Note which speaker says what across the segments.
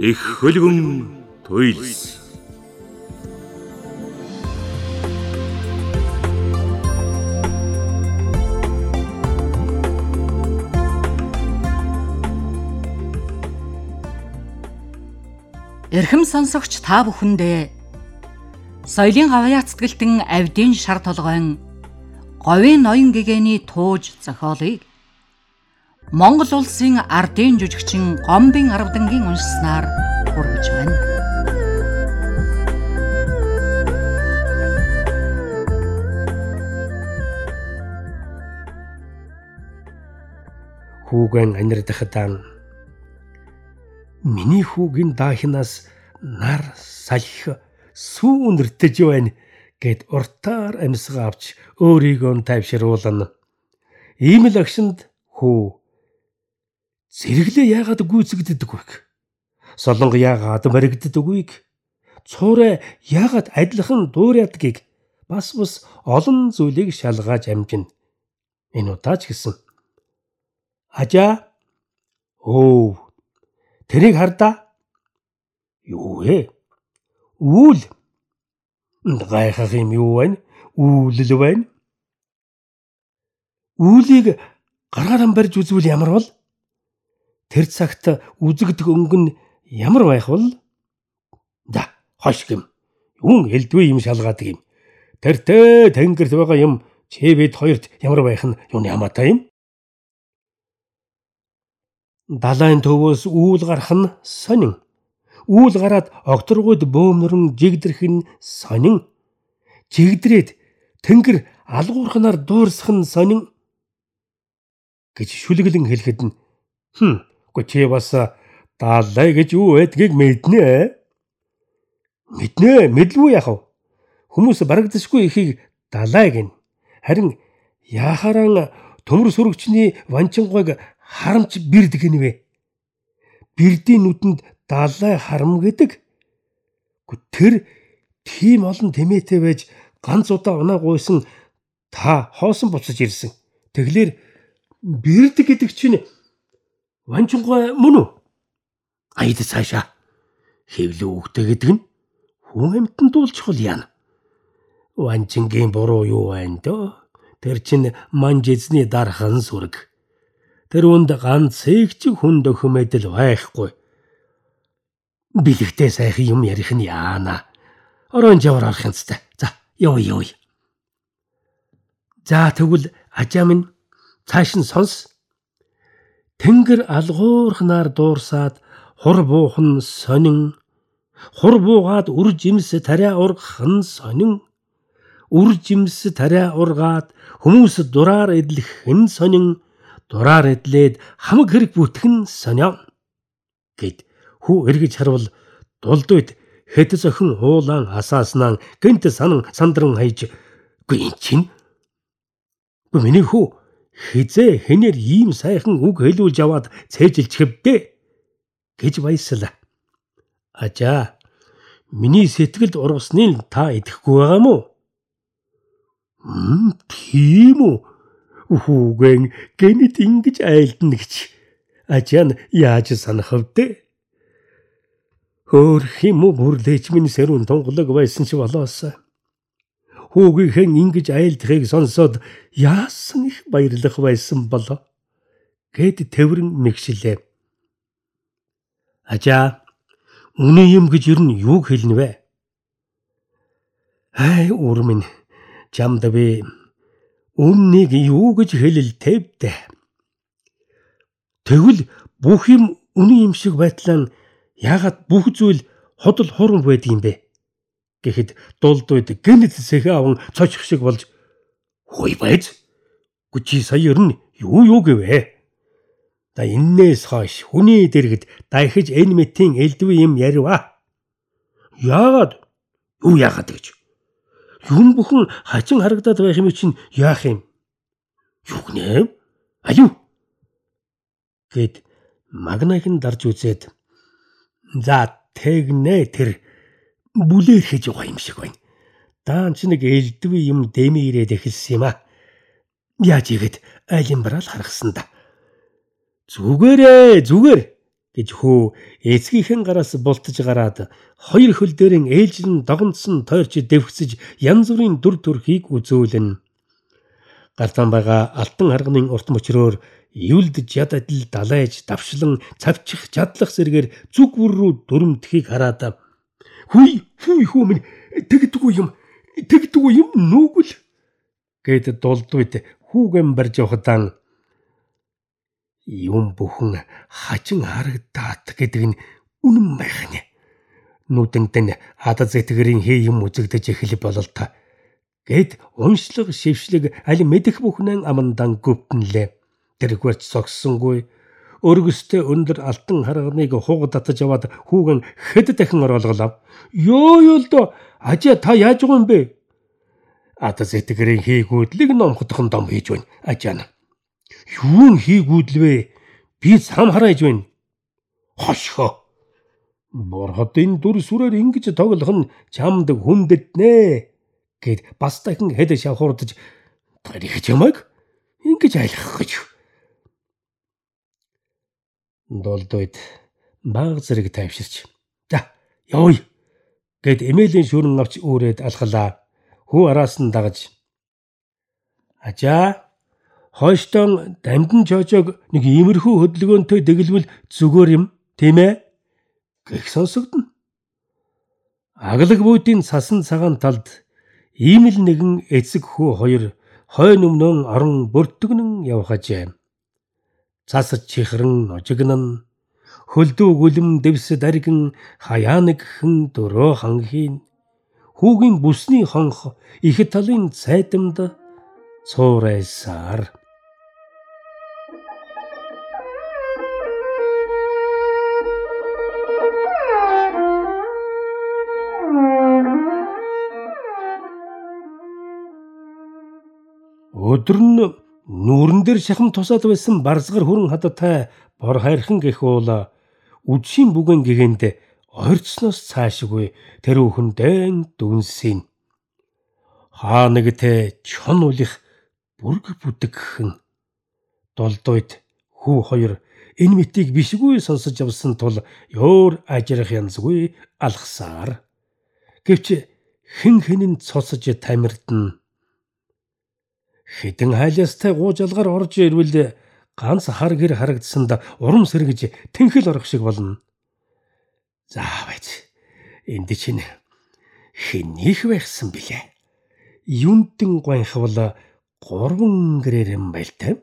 Speaker 1: их хөлгөн туйлс.
Speaker 2: Эрхэм сонсогч та бүхэндээ соёлын гавьяацтгэлтэн авдын шар толгойн говийн ноён гэгэний тууж зохиолыг Монгол улсын ардын жүжигчин Гомбын Аравдангийн уншснаар хүргэж байна.
Speaker 3: Хүүгэн анирдахтан миний хүүгийн даахнаас нар салхи сүү өндөртөж байна гэд уртаар амьсгаа авч өөрийгөө тайвшруулна. Ийм л агшинд хүү Зэрэглээ яагаад гүйцэгддэг вэ? Солонго яагаад мэрэгддэг вэ? Цуурай яагаад адилхан дуурайдгийг бас бас олон зүйлийг шалгаж амжина. Энэ удаач гэсэн. Ажаа. Өө. Тэрийг хардаа. Юу вэ? Үүл. Гайхах юм юу вэ? Үүлэл байна. Үүлийг гаргаар амбарж үзвэл ямар бол? Тэр цагт үзэгдэх өнгө нь ямар байх вэ? За, хош гэм. Юун элдвэ юм шалгаадаг юм. Тэртээ тэнгэрт байгаа юм чивэд хоёрт ямар байх нь юуны хамаатай юм? Далайн төвөөс үүл гарах нь сонин. Үүл гараад огторгууд бөөмнөрөн жигдэрх нь сонин. Жигдрээд тэнгэр алгуурханаар дуурсах нь сонин гэж шүлгэлэн хэлэхэд нь хм Үгүй чи бас даалай гэж юу байдгийг мэднэ. Мэднэ, мэдлгүй яах вэ? Хүмүүс барагдсгүй ихийг далай гин. Харин яхаран төмөр сүргчний ванчингойг харамч бирд гинвэ. Бирдийн нүдэнд далай харам гэдэг. Тэр тийм олон тэмээтэй байж ганц удаа унаа гуйсан та хоосон буцаж ирсэн. Тэглэр бирд гэдэг чинь Ванчунгой мөн үү? Аяд цаашаа. Хэвлүү үгтэй гэдэг нь хүн амьтанд бол чухал яана. Ванчингийн буруу юу байна дөө? Тэр чинь манжэзний дархан сүрэг. Тэр үнд ганц их хүн дөхмөдөл байхгүй. Билэгтэй сайхан юм ярих нь яана. Орон жавар арах юмстай. За, ёо ёо. За тэгвэл ажаа минь цааш нь сонс Тэнгэр алгуурхнаар дуурсаад хур буухан сонин. Хур буугаад үр жимс тариа ургах сонин. Үр жимс тариа ургаад хүмүүс дураар эдлэх хэн сонин. Дураар эдлээд хамаг хэрэг бүтгэн сонио гэд хүү эргэж харвал дулдуйд хэд зохин уулаан асааснаа гэнт санан сандран хайж үгүй эн чин? Үгүй миний хүү хизээ хэнээр ийм сайхан үг хэлүүлж аваад цээжилчихвдээ гэж баясла. Ажаа миний сэтгэлд ургасныг та идэхгүй байгаа мó? Мм тийм үү? Хүүгэн гэнэт ингэж айлдна гэж. Ажаа яаж санах вдэ? Хөр хим үү бүрлээч минь сэрүүн тунгалаг байсан ч болоосаа хүүгийнхэн ингэж айлдахыг сонсоод яасан их баярлах байсан болоо гэд тэрэн мэгшлээ. Ажаа үнэн юм гэж юу нь юу хэлнэ вэ? Ай урмын чамд би үннийг юу гэж хэлэл тэвдэ. Тэгвэл бүх юм үнэн юм шиг байтлаа яагаад бүх зүйл ходол хурам байдгийм бэ? Гэхэд дулдуйд гэнэт сэхэ аван цочих шиг болж хөөй байж. Гүчи сая ер нь юу юу гэвэ? Да иннээс хойш хүний дэргэд дахиж энэ мэтийн элдвэ юм ярива. Яагаад? Юу яагаад гэж? Юм бүхэн хачин харагдаад байх юм чинь яах юм? Юу гэнэ? Аюу. Гэт магнагийн дарж үзээд за тэгнэ тэр бүлээр хийж байгаа юм шиг байна. Даан ч нэг элдвэ юм дэми ирээд эхэлсэн юм а. Яаж игээд айлын бараал харгасан да. Зүгээрээ зүгээр гэж хөө эцгийнхэн гараас бултаж гараад хоёр хөл дээрэн ээлжлэн догонцсон тойрч дэвхсэж янз бүрийн дүр төрхийг үзүүлнэ. Гартан байгаа алтан арганы урт мөчрөөр эвлдж яд адил далайж давшлан цавчих чадлах зэрэгээр зүг бүр рүү дүрмдэхийг хараад хүй хүй хүү минь тэгдэггүй юм тэгдэггүй юм нүгэл гэд дулдвит хүүгэн барж явахдан юм бүхэн хачин харагдаад гэдэг нь үнэн байх нь. Нүдэнд нь ада зэтгэрийн хий юм үзэгдэж эхэл болол та. Гэд уншлаг шившлэг аль мэдэх бүхнэн амандан гүвтэнлээ. Тэрхвэрч согссонгүй өргөстэй өндөр алтан харганыг хуг татаж аваад хүүгэн хэд дахин оролголоо. Йоо ёо л доо ажаа та яаж байгаа юм бэ? Ада зэтгэрийн хийгүүдлийг номходхон дом хийж байна. Ажаа Юун хийгүүдлвэ? Би сам харааж байна. Хошхо. Борхотын дүр сүрээр ингэж тоглох нь чамд хүндэтнэ гэд бас дахин хэд шавхурдаж тарих чамайг ингэж айлгах гэж. Долдойд баг зэрэг тайвширч. За, явъя гэд эмээлийн шүрэн авч үүрээд алхалаа. Хүү араас нь дагаж. Ажаа хойштон дамдын чоожог нэг иймэрхүү хөдөлгөөнтэй дэглэвэл зүгээр юм тийм ээ гэх сонсогдно. Аглаг буудын сасан цагаан талд ийм л нэгэн эцэг хүү хоёр хойн өмнөн орон бүртгэнэн явхажээ. Цас чихрэн ожигнан хөлдөө гүлэм дэвс даргин хаяанаг хэн дөрөө ханхийн хүүгийн бүсний хонх их талын цайтамд цуурайсаар. Өдөр нь нүүрэн дээр шахам тусаад байсан барзгар хүрэн хадтай бор хайрхан гэх уул үдшийн бүгэн гэгэнд ойрцсноос цаашгүй тэр бүхэн дайн дүнсийн. Хаа нэгтэй чон улих бүрг бүтгхэн долдойд хүү хоёр энэ мэтийг бишгүй сонсож явсан тул ёор ажрах янзгүй алхсаар. Гэвч хэн хэнэн цоцож тамирдна Хэдэн хайлаастай гуу жалгаар орж ирвэл ганц хар гэр харагдсанд урам сэргэж тэнхэл орох шиг болно. За байж. Энд чинь хэнийх байхсан бilé. Юнтэн гойхвол гурван гэрээр юм байл та.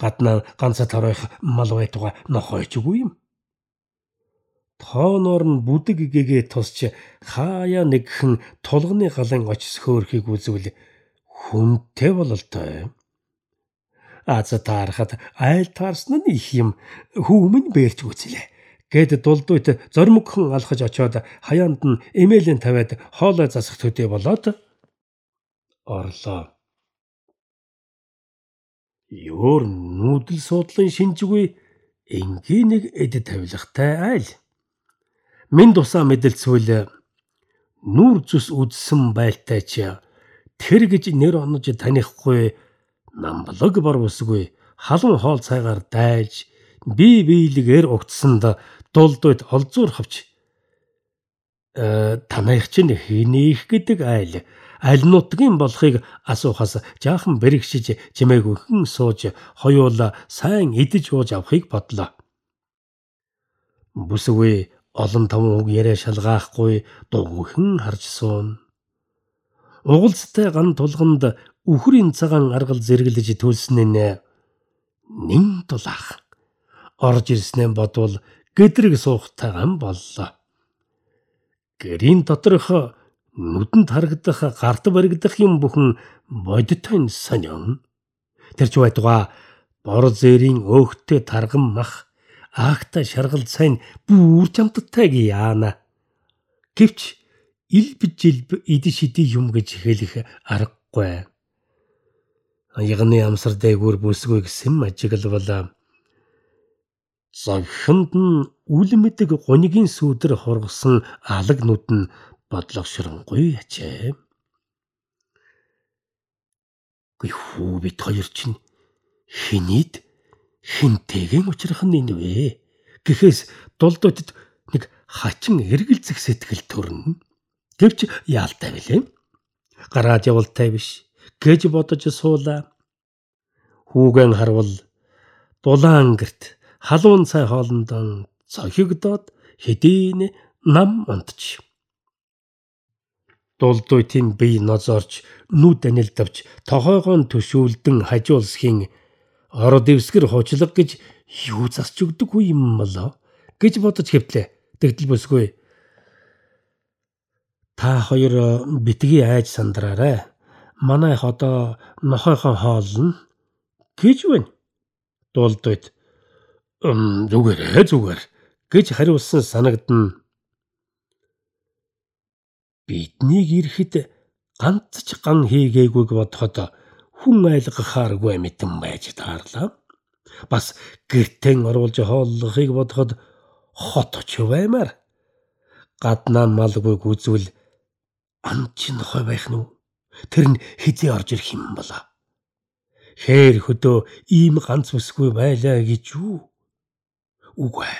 Speaker 3: Гаднаа ганц тарих мал байтуга нохойчгүй юм. Тооноор нь бүдэг гэгээ тусч хаяа нэгхэн тулганы галын очис хөөрхийг үзвэл хүнтэй бололтой. Аз таарахад айл таарсан нь их юм хүмүүн бэрч үзлээ. Гэт дулдуйт зоримогхон алхаж очоод хаяанд нь эмээлийн тавиад хоолой засах төдий болоод орлоо. Ёор нүүдэл суудлын шинжгүй энгийн нэг эд тавилгатай айл. Минь тусаа мэдэлцвэл нүүр зүс үдсэн байлтай чи тэр гэж нэр онож танихгүй намблаг бар усгүй халуун хоол цайгаар дайлж бие биелэгээр угтсанд дулдуйт олзуур хавч. Э танайх чинь хийнийх гэдэг айл. Аль нутгийн болохыг асуухаас жаахан бэрэгшиж чимээг өхөн сууж хоёул сайн идэж ууж авахыг бодлоо. Бүсгүй олон том үг яриа шалгаахгүй дугүйхэн харж суун угалцтай ган тулганд үхрийн цагаан аргал зэрэглэж төлснө нэ. Нин тулаах. Орж ирснээ бодвол гэдрэг суухтай гам боллоо. Гэрийн доторх нүдэнд харагдах гарт баригдах юм бүхэн бодтой сонион. Тэрч байтугай бор зээрийн өөхтэй тарган махаагта шаргал сайн бүр чамттай яана. Гэвч илб жилб ид шиди юм гэж хэлэх аргагүй. Ягны амсар дээгүүр бүсгүй гэсэн ажиглавал зовхонд нь үл мэдэг гонигийн сүудэр хоргосон алаг нүд нь бодлогшронгүй ячээ. Гүй хүү бит хоёр чинь хинийд хинтэйгэн учрах нь энэ вэ Гэхээс дулдуудад нэг хачин эргэлзэх сэтгэл төрнө. Гэвч яалтай билээ. Гараад явалтай биш гэж бодож суулаа. Хүүгэн харвал дулаан гэрт халуун цай хоолндон цохигдоод хэдийн нам унтж. Дулдуйтын бие нозоорч нүд анилдавч тохойгоон төшөөлдөн хажуулсхийн ород дэвсгэр хуучлаг гэж юу засч өгдөггүй юм болоо гэж бодож хэвтлээ. Тэгдэл бүсгүй Та хоёр э, битгий айж сандраарай. Манайх одоо нохойхон хоолно гэж байна. Дуулдуйд зүгээр ээ зүгээр гэж хариулсан санагдана. Биднийг ирэхэд ганц ч ган хийгээгүйг бодоход хүн айлгахааргүй мэдэн байж таарлаа. Бас гэртэн оруулж хооллохыг бодоход хотч баймаар гаднаа малгүй гүзвэл ам чин хой байх нь тэр нь хизээ орж ирэх юм бола. Хээр хөдөө ийм ганц бүсгүй байлаа гэж юу? Үгүй.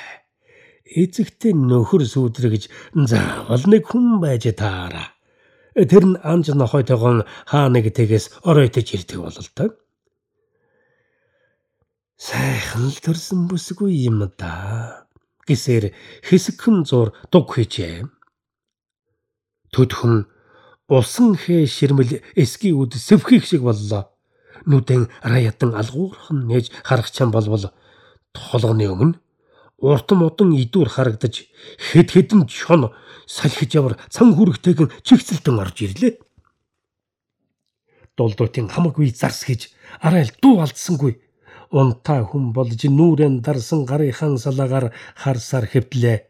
Speaker 3: Эцэгтэй нөхөр сүудрэгж заавал нэг хүн байж таараа. Тэр нь анж нохойтойгон хаа нэг тэгээс оройтож ирдэг бололтой. Сайхан л төрсөн бүсгүй юм да. Гисэр хэсэгхэн зур дуг хийжээ төдхөн усан хээ ширмэл эсгийн үд сэвхийг шиг боллоо. Нүдэн раядан алгуурхан нээж харах чам болвол толгоны өмнө урт модон идүүр харагдаж хэд хэдэн чон салхиж явар цан хүрэгтэйгэн чигцэлтэн орж ирлээ. Дулдуутын хамаггүй зарс хийж арайл дуу алдсангүй унтаа хүн болж нүрэн дарсан гарынхан салаагаар харсаар хэвдлээ.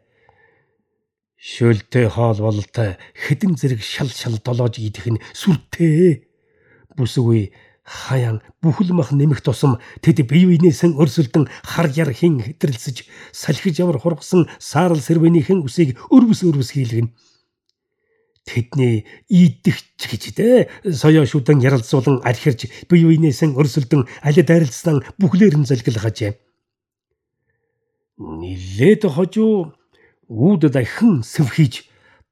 Speaker 3: Шөлтэй хоол бололтой хэдэн зэрэг шал шал долоож идэх нь сүртэй. Бүсгүй хаяан бүхэл мах нэмэх тусам тэд бие биенээсэн өрсөлдөн хар яр хин хэтрэлсэж салхиж явар хургасан саарл сэрвэнийхэн үсийг өрвс өрвс хийлгэн. Тэдний идэгч гэж дээ соёо шүдэн яралцуулан архирж бие биенээсэн өрсөлдөн алид арилсан бүхлээр нь залгилгажээ. Нилээд хожуу үүд дахин сэвхийж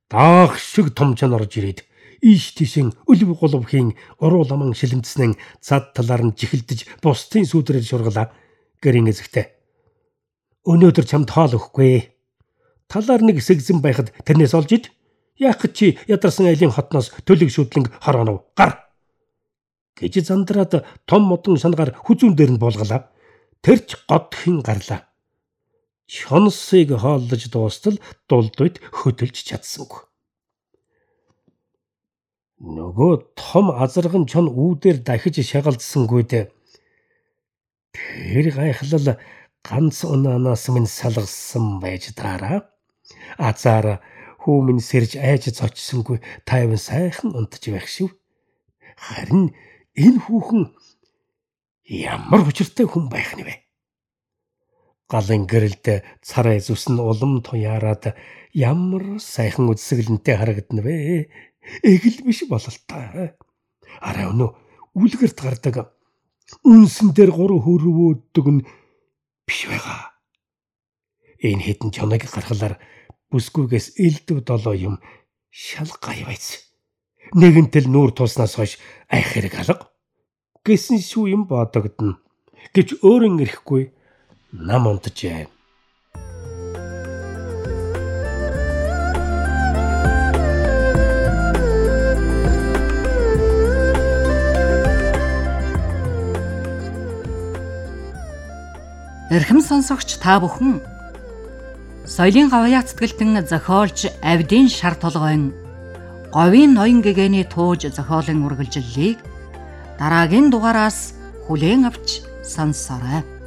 Speaker 3: даах шиг том чан орж ирээд иш тишин өлөв головхийн уруу ламан шилэнцсэн цад талаар нь жихэлдэж бусдын сүдрээр шургалаа гэрийн эзэгтэй. Өнөөдөр чамд хоол өгөхгүй. Талаар нэг сэгзэн байхад тэрнээс олж ид. Яах чи ядарсан айлын хотноос төлөг шүтлэнг хороонов. Гар. гэж зандраад том модон шангаар хүзүүн дээр нь буулгалаа. Тэрч годхин гарлаа шонсыг хооллож дуустал дулдуйд хөдөлж чадсангүй. Нөгөө том азарган чон үүдээр дахиж шагалдсангүйд тэр гайхлал ганц унаанаас минь салгасан байж таараа. Азар хүмүн сэрж айж зочсонгүй тайван сайхан унтж байх шив. Харин энэ хүүхэн ямар хүчтэй хүн байх нэ галын гэрэлд царай зүсэн улам туяараад ямар сайхан үсгэлэнтэй харагдана вэ? Эгэл биш бололтой. Арай өнөө үлгэрт гардаг үнсэн дээр гурав хөрвөөддөг нь биш байгаа. Энэ хитэн чоног гаргалаар бүсгүйгээс элдв долоо юм шал гай байц. Нэгэнтэл нүүр тулснаас хойш айх хэрэг алга. Гэсэн шүү юм бодогдно. гэж өөрөн ирэхгүй нам унтжээ.
Speaker 2: Эрхэм сонсогч та бүхэн соёлын гавьяа цэтгэлтэн зохиолж авдын шар толгойн говийн ноён гэгэний тууж зохиолын үргэлжлэлийг дараагийн дугаараас хүлээн авч сонсоорой.